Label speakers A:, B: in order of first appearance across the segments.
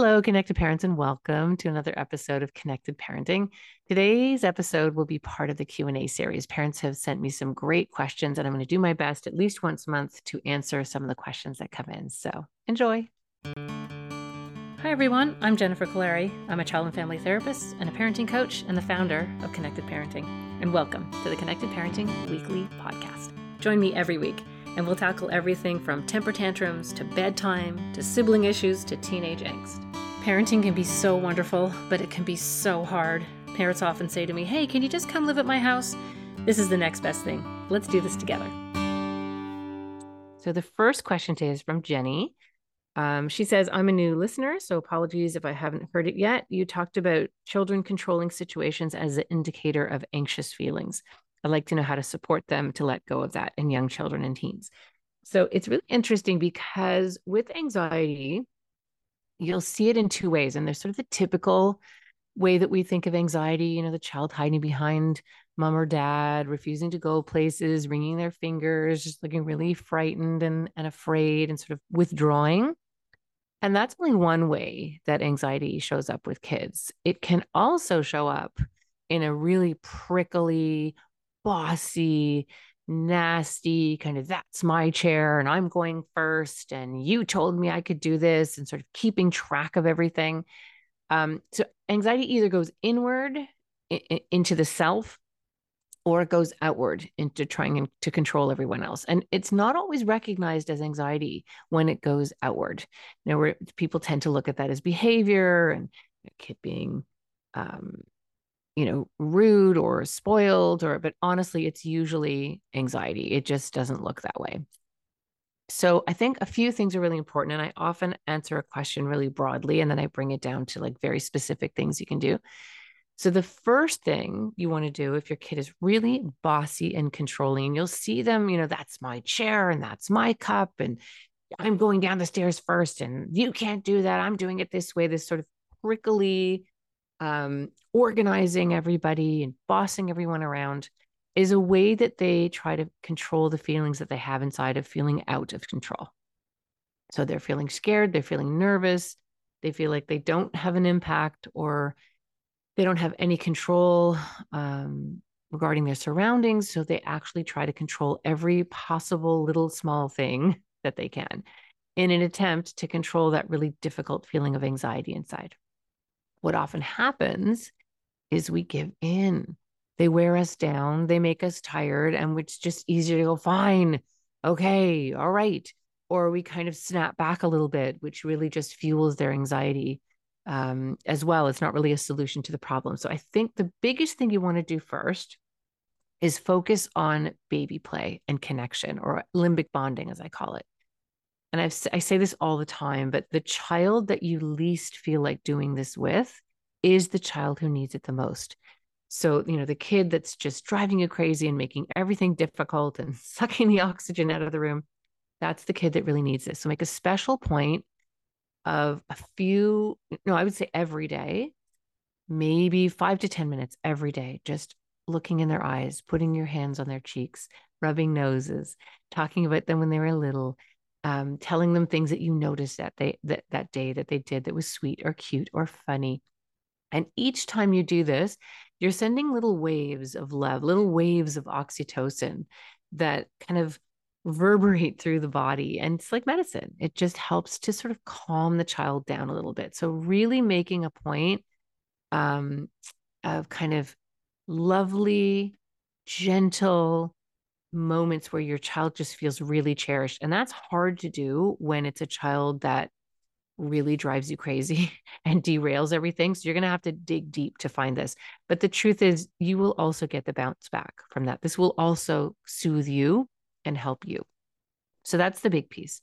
A: Hello, connected parents, and welcome to another episode of Connected Parenting. Today's episode will be part of the Q&A series. Parents have sent me some great questions, and I'm going to do my best at least once a month to answer some of the questions that come in. So enjoy. Hi, everyone. I'm Jennifer Kolari. I'm a child and family therapist and a parenting coach and the founder of Connected Parenting. And welcome to the Connected Parenting Weekly Podcast. Join me every week and we'll tackle everything from temper tantrums to bedtime to sibling issues to teenage angst. Parenting can be so wonderful, but it can be so hard. Parents often say to me, Hey, can you just come live at my house? This is the next best thing. Let's do this together. So, the first question today is from Jenny. Um, she says, I'm a new listener, so apologies if I haven't heard it yet. You talked about children controlling situations as an indicator of anxious feelings. I'd like to know how to support them to let go of that in young children and teens. So it's really interesting because with anxiety, you'll see it in two ways. And there's sort of the typical way that we think of anxiety, you know, the child hiding behind mom or dad, refusing to go places, wringing their fingers, just looking really frightened and, and afraid and sort of withdrawing. And that's only one way that anxiety shows up with kids. It can also show up in a really prickly, bossy, nasty, kind of that's my chair and I'm going first. And you told me I could do this and sort of keeping track of everything. Um, so anxiety either goes inward into the self or it goes outward into trying to control everyone else. And it's not always recognized as anxiety when it goes outward. You know, where people tend to look at that as behavior and a being um, you know rude or spoiled or but honestly it's usually anxiety. It just doesn't look that way. So i think a few things are really important and i often answer a question really broadly and then i bring it down to like very specific things you can do. So the first thing you want to do if your kid is really bossy and controlling you'll see them you know that's my chair and that's my cup and i'm going down the stairs first and you can't do that. I'm doing it this way this sort of prickly um, organizing everybody and bossing everyone around is a way that they try to control the feelings that they have inside of feeling out of control. So they're feeling scared, they're feeling nervous, they feel like they don't have an impact or they don't have any control um, regarding their surroundings. So they actually try to control every possible little small thing that they can in an attempt to control that really difficult feeling of anxiety inside what often happens is we give in. They wear us down, they make us tired, and it's just easier to go, fine, okay, all right. Or we kind of snap back a little bit, which really just fuels their anxiety um, as well. It's not really a solution to the problem. So I think the biggest thing you want to do first is focus on baby play and connection or limbic bonding, as I call it and I've, I say this all the time, but the child that you least feel like doing this with is the child who needs it the most. So, you know, the kid that's just driving you crazy and making everything difficult and sucking the oxygen out of the room, that's the kid that really needs this. So, make a special point of a few, no, I would say every day, maybe five to 10 minutes every day, just looking in their eyes, putting your hands on their cheeks, rubbing noses, talking about them when they were little, um, telling them things that you noticed that they that that day that they did that was sweet or cute or funny. And each time you do this, you're sending little waves of love, little waves of oxytocin that kind of reverberate through the body. And it's like medicine. It just helps to sort of calm the child down a little bit. So really making a point um, of kind of lovely, gentle, moments where your child just feels really cherished. And that's hard to do when it's a child that really drives you crazy and derails everything. So you're going to have to dig deep to find this. But the truth is, you will also get the bounce back from that. This will also soothe you and help you. So that's the big piece.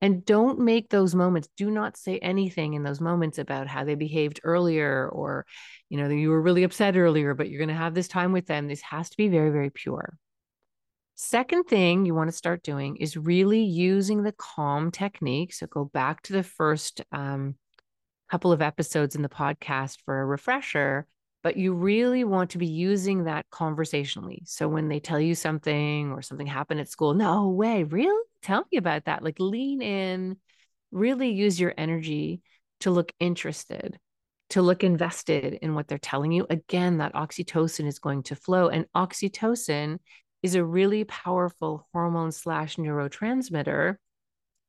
A: And don't make those moments, do not say anything in those moments about how they behaved earlier or, you know, you were really upset earlier, but you're going to have this time with them. This has to be very, very pure. Second thing you want to start doing is really using the calm technique. So go back to the first um, couple of episodes in the podcast for a refresher, but you really want to be using that conversationally. So when they tell you something or something happened at school, no way, really? Tell me about that. Like lean in, really use your energy to look interested, to look invested in what they're telling you, again, that oxytocin is going to flow. And oxytocin is a really powerful hormone slash neurotransmitter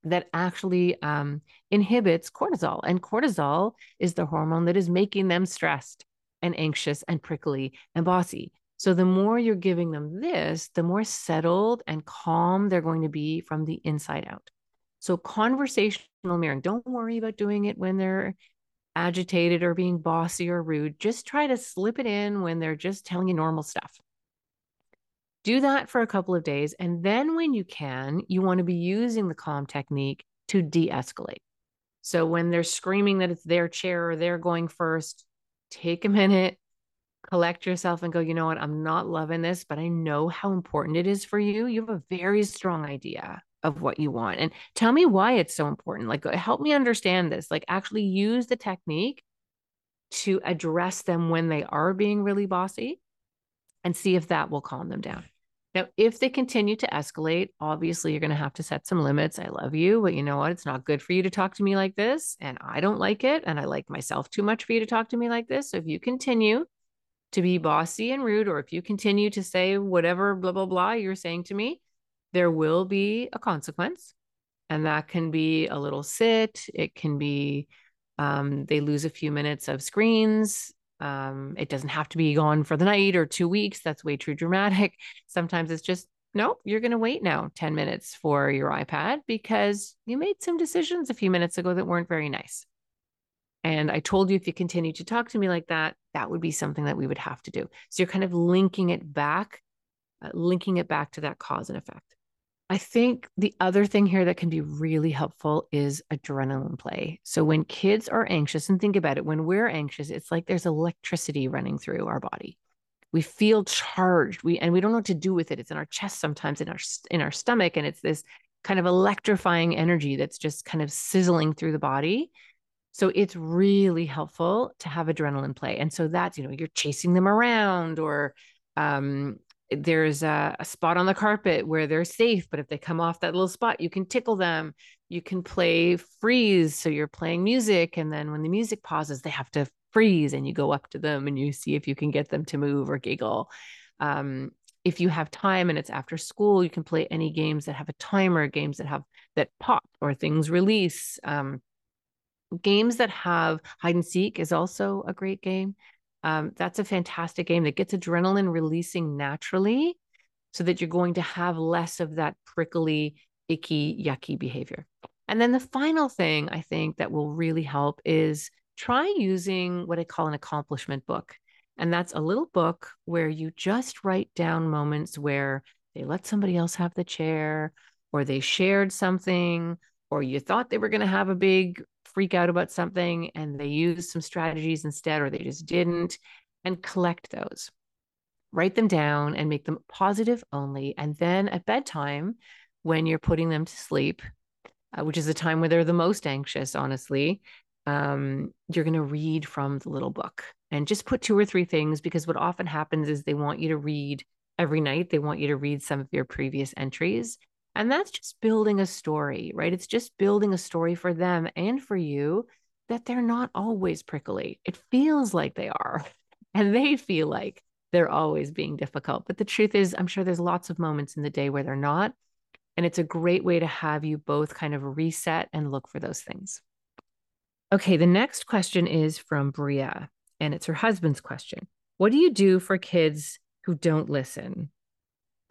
A: that actually um, inhibits cortisol. And cortisol is the hormone that is making them stressed and anxious and prickly and bossy. So the more you're giving them this, the more settled and calm they're going to be from the inside out. So conversational mirroring, don't worry about doing it when they're agitated or being bossy or rude. Just try to slip it in when they're just telling you normal stuff. Do that for a couple of days. And then when you can, you want to be using the calm technique to de escalate. So when they're screaming that it's their chair or they're going first, take a minute, collect yourself and go, you know what? I'm not loving this, but I know how important it is for you. You have a very strong idea of what you want. And tell me why it's so important. Like, uh, help me understand this. Like, actually use the technique to address them when they are being really bossy and see if that will calm them down. Now, if they continue to escalate, obviously you're going to have to set some limits. I love you, but you know what? It's not good for you to talk to me like this. And I don't like it. And I like myself too much for you to talk to me like this. So if you continue to be bossy and rude, or if you continue to say whatever, blah, blah, blah, you're saying to me, there will be a consequence. And that can be a little sit, it can be um, they lose a few minutes of screens um, it doesn't have to be gone for the night or two weeks. That's way too dramatic. Sometimes it's just, nope, you're going to wait now 10 minutes for your iPad because you made some decisions a few minutes ago that weren't very nice. And I told you if you continue to talk to me like that, that would be something that we would have to do. So you're kind of linking it back, uh, linking it back to that cause and effect. I think the other thing here that can be really helpful is adrenaline play. So when kids are anxious, and think about it, when we're anxious, it's like there's electricity running through our body. We feel charged. We and we don't know what to do with it. It's in our chest sometimes, in our in our stomach, and it's this kind of electrifying energy that's just kind of sizzling through the body. So it's really helpful to have adrenaline play. And so that's, you know, you're chasing them around or um, there's a, a, spot on the carpet where they're safe but if they come off that little spot you can tickle them. You can play freeze so you're playing music and then when the music pauses they have to freeze and you go up to them and you see if you can get them to move or giggle. Um, if you have time and it's after school you can play any games that have a timer games that have that pop or things release. Um, games that have hide and seek is also a great game um, that's a fantastic game that gets adrenaline releasing naturally so that you're going to have less of that prickly, icky, yucky behavior. And then the final thing I think that will really help is try using what I call an accomplishment book. And that's a little book where you just write down moments where they let somebody else have the chair, or they shared something, or you thought they were going to have a big freak out about something and they use some strategies instead, or they just didn't, and collect those. Write them down and make them positive only. And then at bedtime, when you're putting them to sleep, uh, which is the time where they're the most anxious, honestly, um, you're going to read from the little book and just put two or three things because what often happens is they want you to read every night. They want you to read some of your previous entries. And that's just building a story, right? It's just building a story for them and for you that they're not always prickly. It feels like they are, and they feel like they're always being difficult. But the truth is, I'm sure there's lots of moments in the day where they're not. And it's a great way to have you both kind of reset and look for those things. Okay, the next question is from Bria, and it's her husband's question. What do you do for kids who don't listen?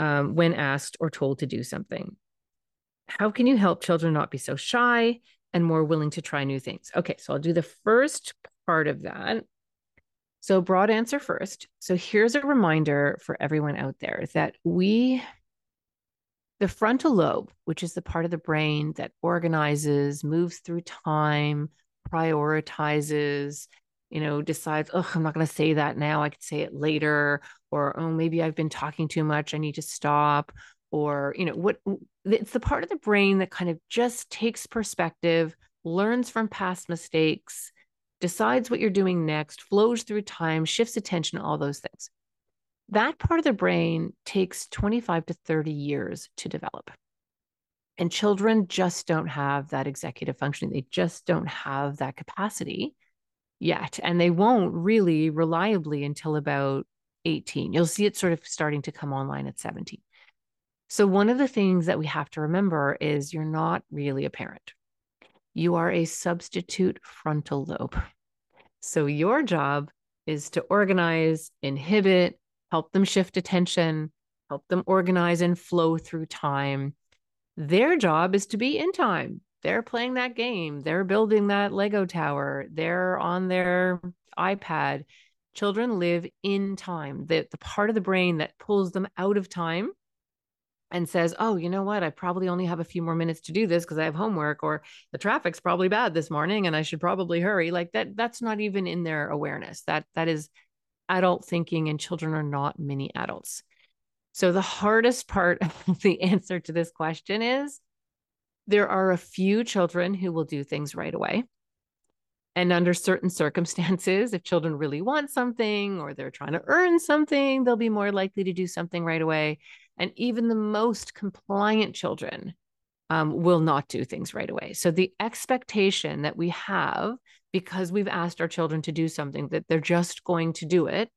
A: Um, when asked or told to do something. How can you help children not be so shy and more willing to try new things? Okay, so I'll do the first part of that. So, broad answer first. So, here's a reminder for everyone out there that we, the frontal lobe, which is the part of the brain that organizes, moves through time, prioritizes, you know, decides, oh, I'm not going to say that now. I could say it later. Or, oh, maybe I've been talking too much. I need to stop. Or, you know, what it's the part of the brain that kind of just takes perspective, learns from past mistakes, decides what you're doing next, flows through time, shifts attention, all those things. That part of the brain takes 25 to 30 years to develop. And children just don't have that executive functioning. They just don't have that capacity yet. And they won't really reliably until about 18. You'll see it sort of starting to come online at 17. So, one of the things that we have to remember is you're not really a parent, you are a substitute frontal lobe. So, your job is to organize, inhibit, help them shift attention, help them organize and flow through time. Their job is to be in time. They're playing that game, they're building that Lego tower, they're on their iPad. Children live in time. The, the part of the brain that pulls them out of time and says, Oh, you know what? I probably only have a few more minutes to do this because I have homework, or the traffic's probably bad this morning and I should probably hurry. Like that, that's not even in their awareness. That that is adult thinking, and children are not mini adults. So the hardest part of the answer to this question is there are a few children who will do things right away. And under certain circumstances, if children really want something or they're trying to earn something, they'll be more likely to do something right away. And even the most compliant children um, will not do things right away. So the expectation that we have, because we've asked our children to do something, that they're just going to do it,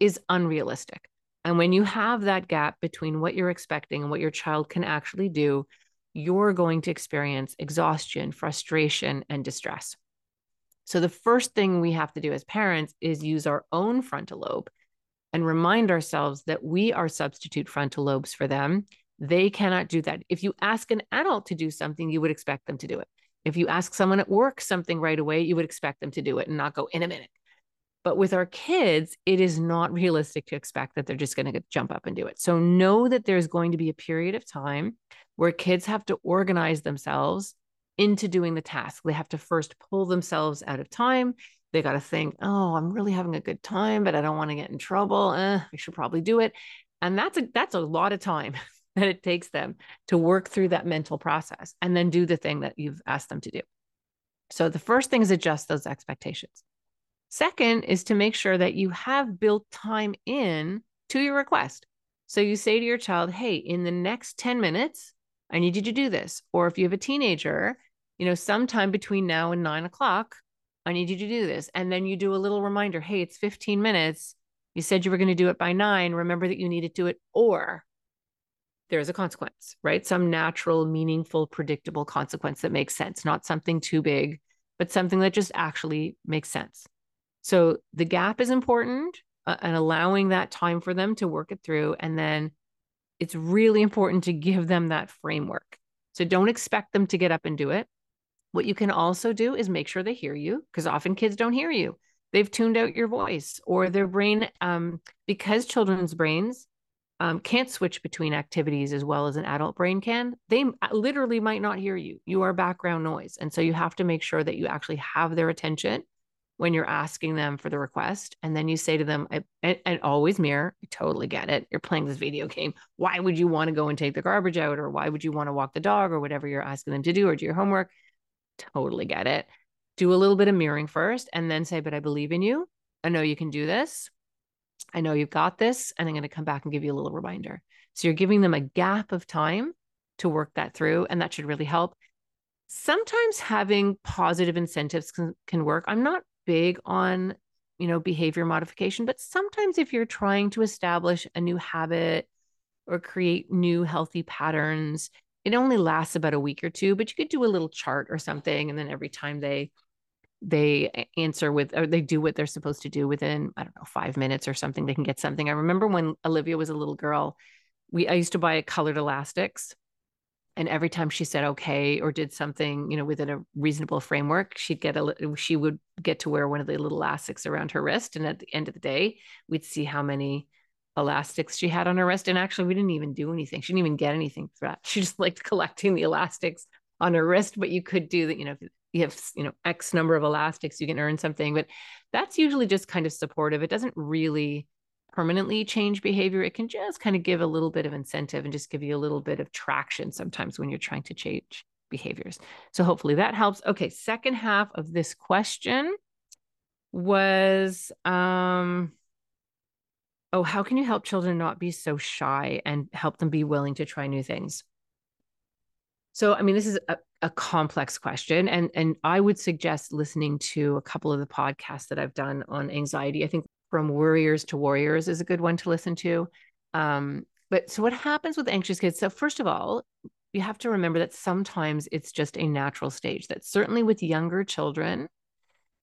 A: is unrealistic. And when you have that gap between what you're expecting and what your child can actually do, you're going to experience exhaustion, frustration, and distress. So, the first thing we have to do as parents is use our own frontal lobe and remind ourselves that we are substitute frontal lobes for them. They cannot do that. If you ask an adult to do something, you would expect them to do it. If you ask someone at work something right away, you would expect them to do it and not go in a minute. But with our kids, it is not realistic to expect that they're just going to jump up and do it. So know that there's going to be a period of time where kids have to organize themselves into doing the task. They have to first pull themselves out of time. They got to think, oh, I'm really having a good time, but I don't want to get in trouble. Eh, I should probably do it. And that's a that's a lot of time that it takes them to work through that mental process and then do the thing that you've asked them to do. So the first thing is adjust those expectations. Second is to make sure that you have built time in to your request. So you say to your child, hey, in the next 10 minutes, I need you to do this. Or if you have a teenager, you know, sometime between now and nine o'clock, I need you to do this. And then you do a little reminder, hey, it's 15 minutes. You said you were going to do it by nine. Remember that you need to do it, or there's a consequence, right? Some natural, meaningful, predictable consequence that makes sense, not something too big, but something that just actually makes sense. So the gap is important uh, and allowing that time for them to work it through. And then it's really important to give them that framework. So don't expect them to get up and do it. What you can also do is make sure they hear you because often kids don't hear you. They've tuned out your voice or their brain, um, because children's brains um, can't switch between activities as well as an adult brain can. They literally might not hear you. You are background noise. And so you have to make sure that you actually have their attention when you're asking them for the request. And then you say to them, and, always mirror, I totally get it. You're playing this video game. Why would you want to go and take the garbage out? Or why would you want to walk the dog or whatever you're asking them to do or do your homework? Totally get it. Do a little bit of mirroring first and then say, but I believe in you. I know you can do this. I know you've got this. And I'm going to come back and give you a little reminder. So you're giving them a gap of time to work that through. And that should really help sometimes having positive incentives can, can work. I'm not big on you know behavior modification but sometimes if you're trying to establish a new habit or create new healthy patterns it only lasts about a week or two but you could do a little chart or something and then every time they they answer with or they do what they're supposed to do within i don't know 5 minutes or something they can get something. I remember when olivia was a little girl we i used to buy colored elastics and every time she said okay or did something you know within a reasonable framework she'd get a she would get to wear one of the little elastics around her wrist and at the end of the day we'd see how many elastics she had on her wrist and actually we didn't even do anything. She didn't even get anything for that. She just liked collecting the elastics on her wrist but you could do that you know if you have you know x number of elastics you can earn something but that's usually just kind of supportive. It doesn't really permanently change behavior, it can just kind of give a little bit of incentive and just give you a little bit of traction sometimes when you're trying to change behaviors. So hopefully that helps. Okay, second half of this question was um oh, how can you help children not be so shy and help them be willing to try new things? So, I mean, this is a, a, complex question, and and I would suggest listening to a couple of the podcasts that I've done on anxiety. I think from worriers to warriors is a good one to listen to. Um, but so, what happens with anxious kids? So, first of all, you have to remember that sometimes it's just a natural stage. That certainly with younger children,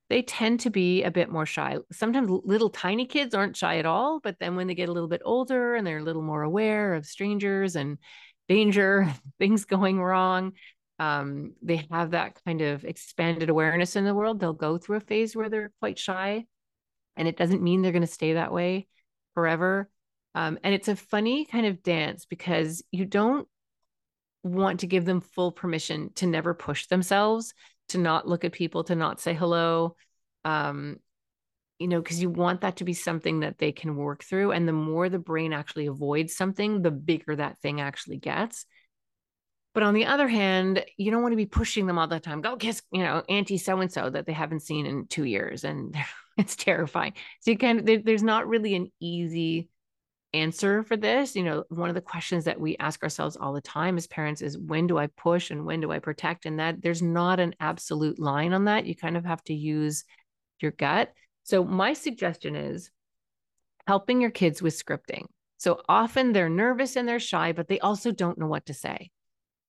A: they tend to be a bit more shy. Sometimes little tiny kids aren't shy at all, but then when they get a little bit older and they're a little more aware of strangers and danger, things going wrong, um, they have that kind of expanded awareness in the world. They'll go through a phase where they're quite shy, and it doesn't mean they're going to stay that way forever. Um, and it's a funny kind of dance because you don't want to give them full permission to never push themselves to not look at people, to not say hello. Um, you know, because you want that to be something that they can work through. And the more the brain actually avoids something, the bigger that thing actually gets. But on the other hand, you don't want to be pushing them all the time. Go kiss, you know, Auntie so and so that they haven't seen in two years, and it's terrifying. So you can there, there's not really an easy answer for this you know one of the questions that we ask ourselves all the time as parents is when do i push and when do i protect and that there's not an absolute line on that you kind of have to use your gut so my suggestion is helping your kids with scripting so often they're nervous and they're shy but they also don't know what to say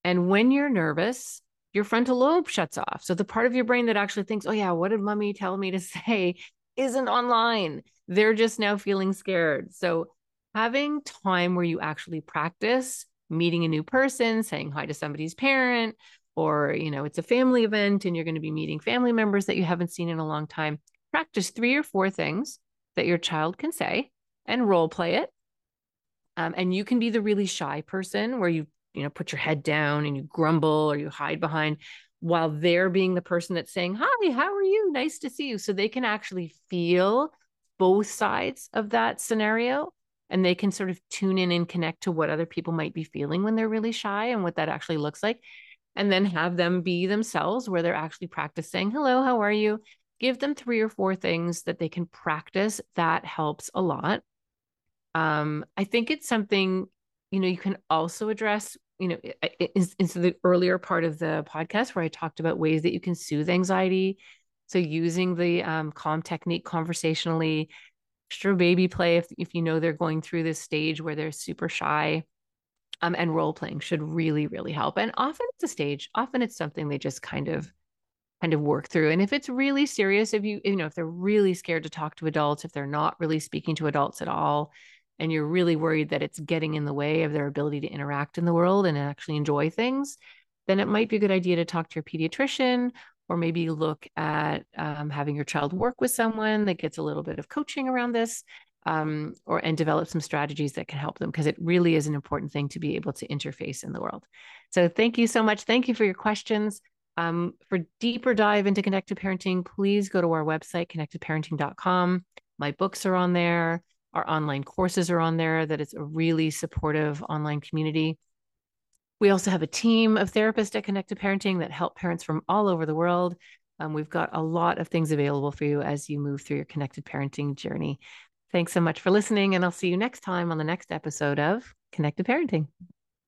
A: and when you're nervous your frontal lobe shuts off so the part of your brain that actually thinks oh yeah what did mommy tell me to say isn't online they're just now feeling scared so having time where you actually practice meeting a new person, saying hi to somebody's parent, or, you know, it's a family event and you're going to be meeting family members that you haven't seen in a long time. Practice three or four things that your child can say and role play it. Um, and you can be the really shy person where you, you know, put your head down and you grumble or you hide behind while they're being the person that's saying, Hi, how are you? Nice to see you. So they can actually feel both sides of that scenario and they can sort of tune in and connect to what other people might be feeling when they're really shy and what that actually looks like and then have them be themselves where they're actually practicing hello how are you give them three or four things that they can practice that helps a lot um, i think it's something you know you can also address you know into the earlier part of the podcast where i talked about ways that you can soothe anxiety. So using the um, calm technique conversationally extra baby play if, if you know they're going through this stage where they're super shy um, and role playing should really really help. And often it's a stage often it's something they just kind of kind of work through. And if it's really serious if you you know if they're really scared to talk to adults if they're not really speaking to adults at all and you're really worried that it's getting in the way of their ability to interact in the world and actually enjoy things then it might be a good idea to talk to your pediatrician or maybe look at um, having your child work with someone that gets a little bit of coaching around this um, or and develop some strategies that can help them because it really is an important thing to be able to interface in the world. So thank you so much. Thank you for your questions. Um, for deeper dive into connected parenting please go to our website connectedparenting.com my books are on there our online courses are on there that it's a really supportive online community we also have a team of therapists at Connected Parenting that help parents from all over the world. Um, we've got a lot of things available for you as you move through your connected parenting journey. Thanks so much for listening, and I'll see you next time on the next episode of Connected Parenting.